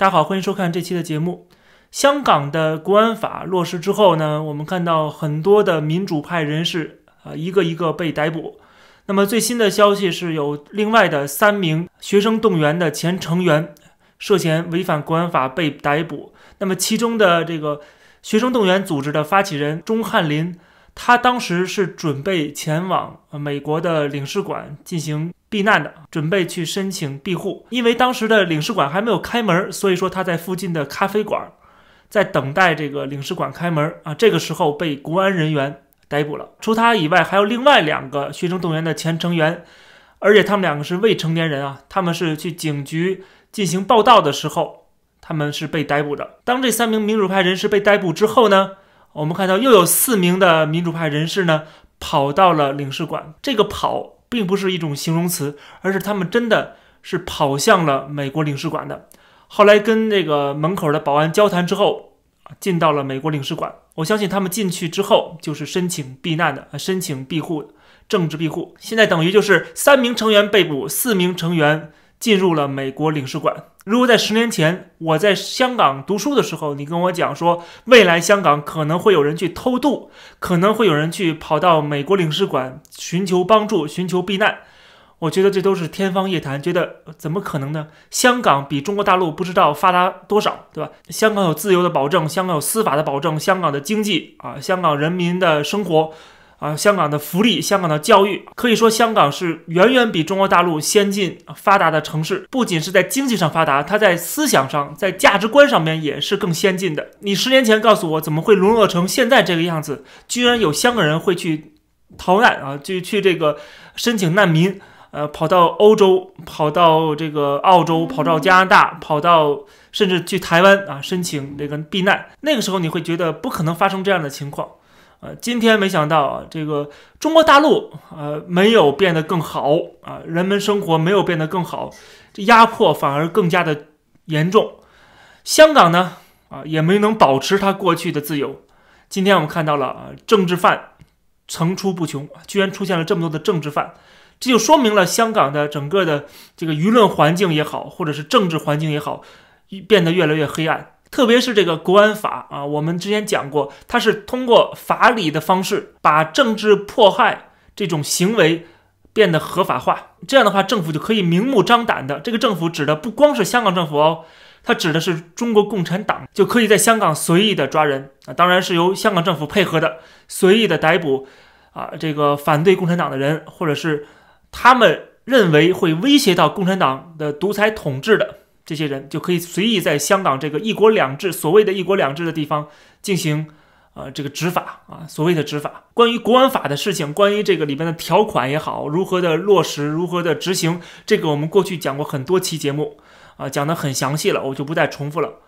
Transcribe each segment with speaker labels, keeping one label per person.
Speaker 1: 大家好，欢迎收看这期的节目。香港的国安法落实之后呢，我们看到很多的民主派人士啊，一个一个被逮捕。那么最新的消息是有另外的三名学生动员的前成员涉嫌违反国安法被逮捕。那么其中的这个学生动员组织的发起人钟汉林，他当时是准备前往美国的领事馆进行。避难的，准备去申请庇护，因为当时的领事馆还没有开门，所以说他在附近的咖啡馆，在等待这个领事馆开门啊。这个时候被国安人员逮捕了。除他以外，还有另外两个学生动员的前成员，而且他们两个是未成年人啊。他们是去警局进行报道的时候，他们是被逮捕的。当这三名民主派人士被逮捕之后呢，我们看到又有四名的民主派人士呢跑到了领事馆。这个跑。并不是一种形容词，而是他们真的是跑向了美国领事馆的。后来跟这个门口的保安交谈之后，进到了美国领事馆。我相信他们进去之后就是申请避难的，申请庇护，政治庇护。现在等于就是三名成员被捕，四名成员。进入了美国领事馆。如果在十年前我在香港读书的时候，你跟我讲说未来香港可能会有人去偷渡，可能会有人去跑到美国领事馆寻求帮助、寻求避难，我觉得这都是天方夜谭，觉得怎么可能呢？香港比中国大陆不知道发达多少，对吧？香港有自由的保证，香港有司法的保证，香港的经济啊，香港人民的生活。啊，香港的福利，香港的教育，可以说香港是远远比中国大陆先进发达的城市。不仅是在经济上发达，它在思想上，在价值观上面也是更先进的。你十年前告诉我，怎么会沦落成现在这个样子？居然有香港人会去逃难啊，就去这个申请难民，呃，跑到欧洲，跑到这个澳洲，跑到加拿大，跑到甚至去台湾啊，申请这个避难。那个时候你会觉得不可能发生这样的情况。呃，今天没想到啊，这个中国大陆呃没有变得更好啊，人们生活没有变得更好，这压迫反而更加的严重。香港呢啊也没能保持它过去的自由。今天我们看到了啊，政治犯层出不穷，居然出现了这么多的政治犯，这就说明了香港的整个的这个舆论环境也好，或者是政治环境也好，变得越来越黑暗。特别是这个国安法啊，我们之前讲过，它是通过法理的方式把政治迫害这种行为变得合法化。这样的话，政府就可以明目张胆的，这个政府指的不光是香港政府哦，它指的是中国共产党，就可以在香港随意的抓人啊，当然是由香港政府配合的，随意的逮捕啊，这个反对共产党的人，或者是他们认为会威胁到共产党的独裁统治的。这些人就可以随意在香港这个一国两制所谓的一国两制的地方进行，呃，这个执法啊，所谓的执法。关于国安法的事情，关于这个里边的条款也好，如何的落实，如何的执行，这个我们过去讲过很多期节目啊，讲的很详细了，我就不再重复了。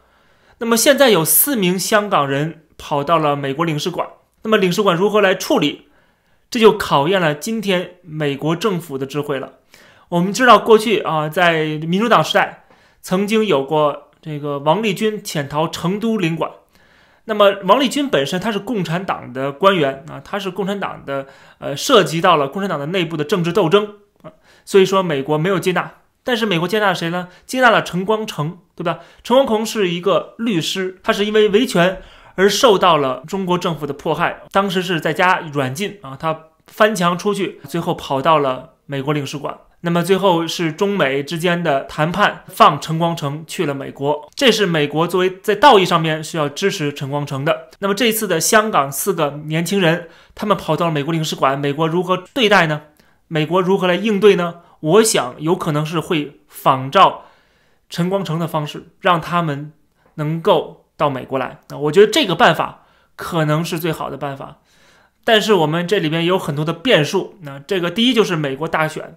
Speaker 1: 那么现在有四名香港人跑到了美国领事馆，那么领事馆如何来处理，这就考验了今天美国政府的智慧了。我们知道过去啊，在民主党时代。曾经有过这个王立军潜逃成都领馆，那么王立军本身他是共产党的官员啊，他是共产党的，呃，涉及到了共产党的内部的政治斗争啊，所以说美国没有接纳，但是美国接纳谁呢？接纳了陈光诚，对吧？陈光诚是一个律师，他是因为维权而受到了中国政府的迫害，当时是在家软禁啊，他翻墙出去，最后跑到了美国领事馆。那么最后是中美之间的谈判，放陈光诚去了美国，这是美国作为在道义上面需要支持陈光诚的。那么这次的香港四个年轻人，他们跑到了美国领事馆，美国如何对待呢？美国如何来应对呢？我想有可能是会仿照陈光诚的方式，让他们能够到美国来。那我觉得这个办法可能是最好的办法，但是我们这里边有很多的变数。那这个第一就是美国大选。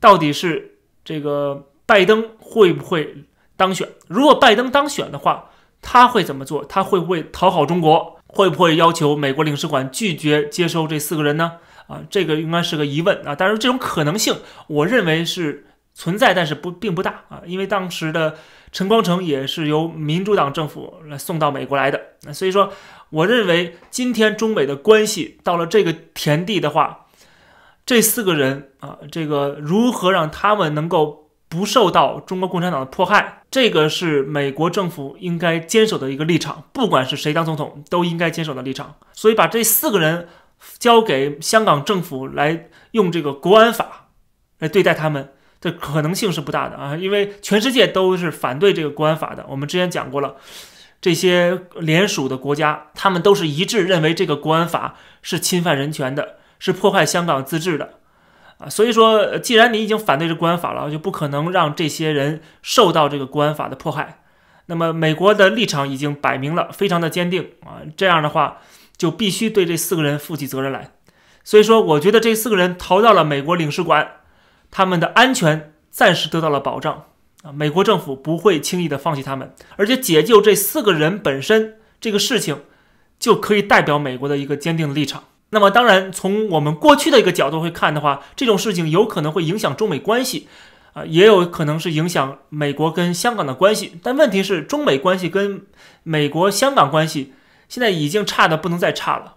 Speaker 1: 到底是这个拜登会不会当选？如果拜登当选的话，他会怎么做？他会不会讨好中国？会不会要求美国领事馆拒绝接收这四个人呢？啊，这个应该是个疑问啊。但是这种可能性，我认为是存在，但是不并不大啊。因为当时的陈光诚也是由民主党政府来送到美国来的，所以说，我认为今天中美的关系到了这个田地的话。这四个人啊，这个如何让他们能够不受到中国共产党的迫害，这个是美国政府应该坚守的一个立场，不管是谁当总统，都应该坚守的立场。所以把这四个人交给香港政府来用这个国安法来对待他们的可能性是不大的啊，因为全世界都是反对这个国安法的。我们之前讲过了，这些联署的国家，他们都是一致认为这个国安法是侵犯人权的，是破坏香港自治的。啊，所以说，既然你已经反对这国安法了，就不可能让这些人受到这个国安法的迫害。那么，美国的立场已经摆明了，非常的坚定啊。这样的话，就必须对这四个人负起责任来。所以说，我觉得这四个人逃到了美国领事馆，他们的安全暂时得到了保障啊。美国政府不会轻易的放弃他们，而且解救这四个人本身这个事情，就可以代表美国的一个坚定的立场。那么，当然，从我们过去的一个角度会看的话，这种事情有可能会影响中美关系，啊，也有可能是影响美国跟香港的关系。但问题是，中美关系跟美国、香港关系现在已经差的不能再差了，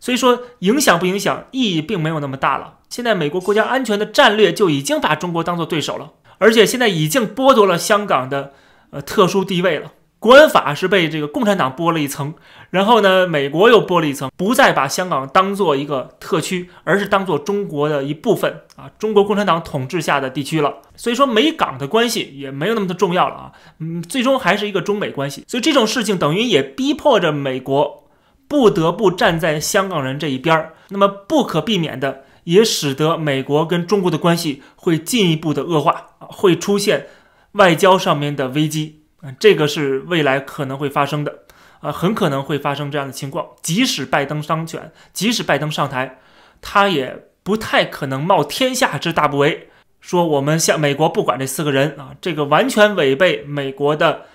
Speaker 1: 所以说影响不影响意义并没有那么大了。现在美国国家安全的战略就已经把中国当做对手了，而且现在已经剥夺了香港的呃特殊地位了。国安法是被这个共产党剥了一层，然后呢，美国又剥了一层，不再把香港当做一个特区，而是当做中国的一部分啊，中国共产党统治下的地区了。所以说，美港的关系也没有那么的重要了啊，嗯，最终还是一个中美关系。所以这种事情等于也逼迫着美国不得不站在香港人这一边儿，那么不可避免的也使得美国跟中国的关系会进一步的恶化啊，会出现外交上面的危机。嗯这个是未来可能会发生的，啊，很可能会发生这样的情况。即使拜登当选，即使拜登上台，他也不太可能冒天下之大不韪，说我们向美国不管这四个人啊，这个完全违背美国的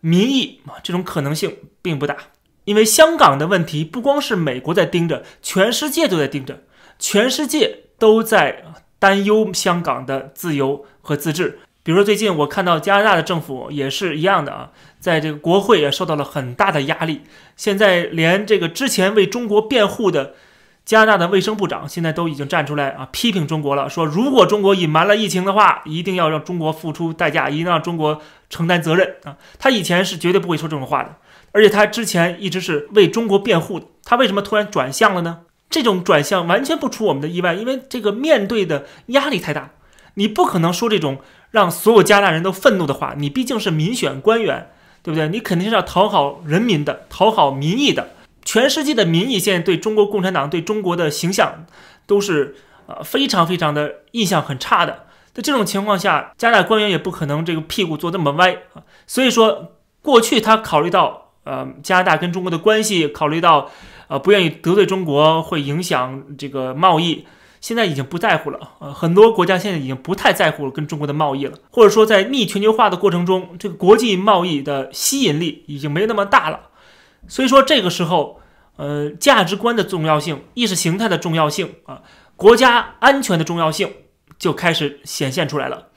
Speaker 1: 民意啊，这种可能性并不大。因为香港的问题不光是美国在盯着，全世界都在盯着，全世界都在担忧香港的自由和自治。比如说，最近我看到加拿大的政府也是一样的啊，在这个国会也受到了很大的压力。现在连这个之前为中国辩护的加拿大的卫生部长，现在都已经站出来啊，批评中国了，说如果中国隐瞒了疫情的话，一定要让中国付出代价，一定要让中国承担责任啊。他以前是绝对不会说这种话的，而且他之前一直是为中国辩护的，他为什么突然转向了呢？这种转向完全不出我们的意外，因为这个面对的压力太大，你不可能说这种。让所有加拿大人都愤怒的话，你毕竟是民选官员，对不对？你肯定是要讨好人民的，讨好民意的。全世界的民意现在对中国共产党、对中国的形象都是呃非常非常的印象很差的。在这种情况下，加拿大官员也不可能这个屁股坐这么歪啊。所以说，过去他考虑到呃加拿大跟中国的关系，考虑到呃不愿意得罪中国会影响这个贸易。现在已经不在乎了，呃，很多国家现在已经不太在乎跟中国的贸易了，或者说在逆全球化的过程中，这个国际贸易的吸引力已经没那么大了。所以说这个时候，呃，价值观的重要性、意识形态的重要性啊，国家安全的重要性就开始显现出来了。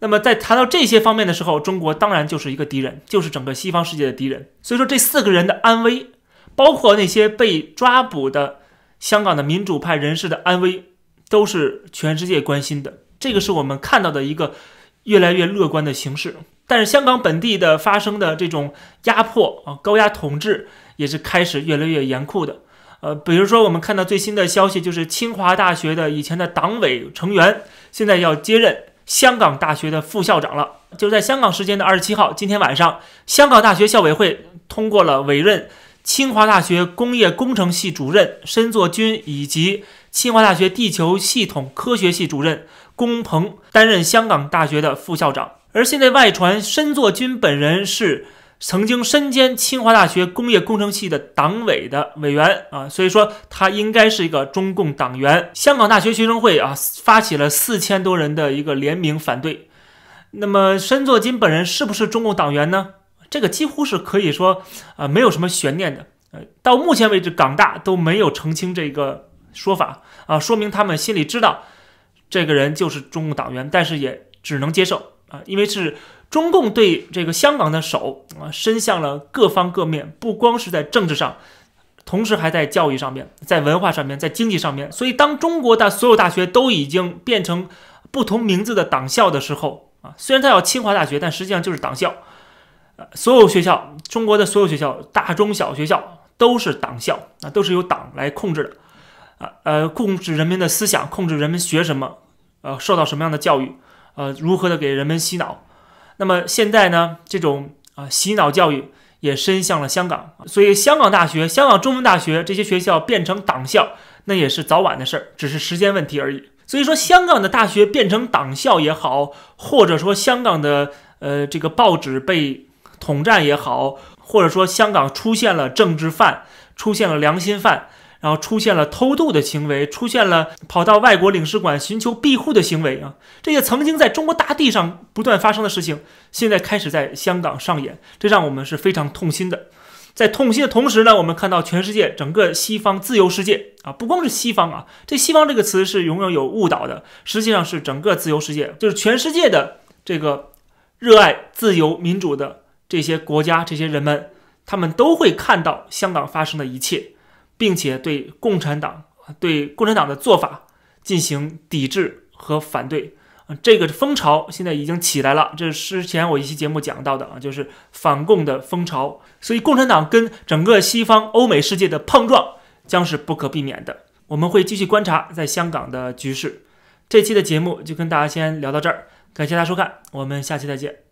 Speaker 1: 那么在谈到这些方面的时候，中国当然就是一个敌人，就是整个西方世界的敌人。所以说这四个人的安危，包括那些被抓捕的香港的民主派人士的安危。都是全世界关心的，这个是我们看到的一个越来越乐观的形势。但是香港本地的发生的这种压迫啊，高压统治也是开始越来越严酷的。呃，比如说我们看到最新的消息，就是清华大学的以前的党委成员现在要接任香港大学的副校长了。就在香港时间的二十七号，今天晚上，香港大学校委会通过了委任清华大学工业工程系主任申作军以及。清华大学地球系统科学系主任龚鹏担任香港大学的副校长，而现在外传申作军本人是曾经身兼清华大学工业工程系的党委的委员啊，所以说他应该是一个中共党员。香港大学学生会啊发起了四千多人的一个联名反对。那么申作军本人是不是中共党员呢？这个几乎是可以说啊没有什么悬念的。呃，到目前为止，港大都没有澄清这个。说法啊，说明他们心里知道这个人就是中共党员，但是也只能接受啊，因为是中共对这个香港的手啊伸向了各方各面，不光是在政治上，同时还在教育上面，在文化上面，在经济上面。所以，当中国的所有大学都已经变成不同名字的党校的时候啊。虽然它叫清华大学，但实际上就是党校。呃，所有学校，中国的所有学校，大中小学校都是党校啊，都是由党来控制的啊，呃，控制人民的思想，控制人们学什么，呃，受到什么样的教育，呃，如何的给人们洗脑。那么现在呢，这种啊洗脑教育也伸向了香港，所以香港大学、香港中文大学这些学校变成党校，那也是早晚的事儿，只是时间问题而已。所以说，香港的大学变成党校也好，或者说香港的呃这个报纸被。统战也好，或者说香港出现了政治犯，出现了良心犯，然后出现了偷渡的行为，出现了跑到外国领事馆寻求庇护的行为啊！这些曾经在中国大地上不断发生的事情，现在开始在香港上演，这让我们是非常痛心的。在痛心的同时呢，我们看到全世界整个西方自由世界啊，不光是西方啊，这“西方”这个词是永远有误导的，实际上是整个自由世界，就是全世界的这个热爱自由民主的。这些国家、这些人们，他们都会看到香港发生的一切，并且对共产党、对共产党的做法进行抵制和反对。啊，这个风潮现在已经起来了。这是之前我一期节目讲到的啊，就是反共的风潮。所以，共产党跟整个西方欧美世界的碰撞将是不可避免的。我们会继续观察在香港的局势。这期的节目就跟大家先聊到这儿，感谢大家收看，我们下期再见。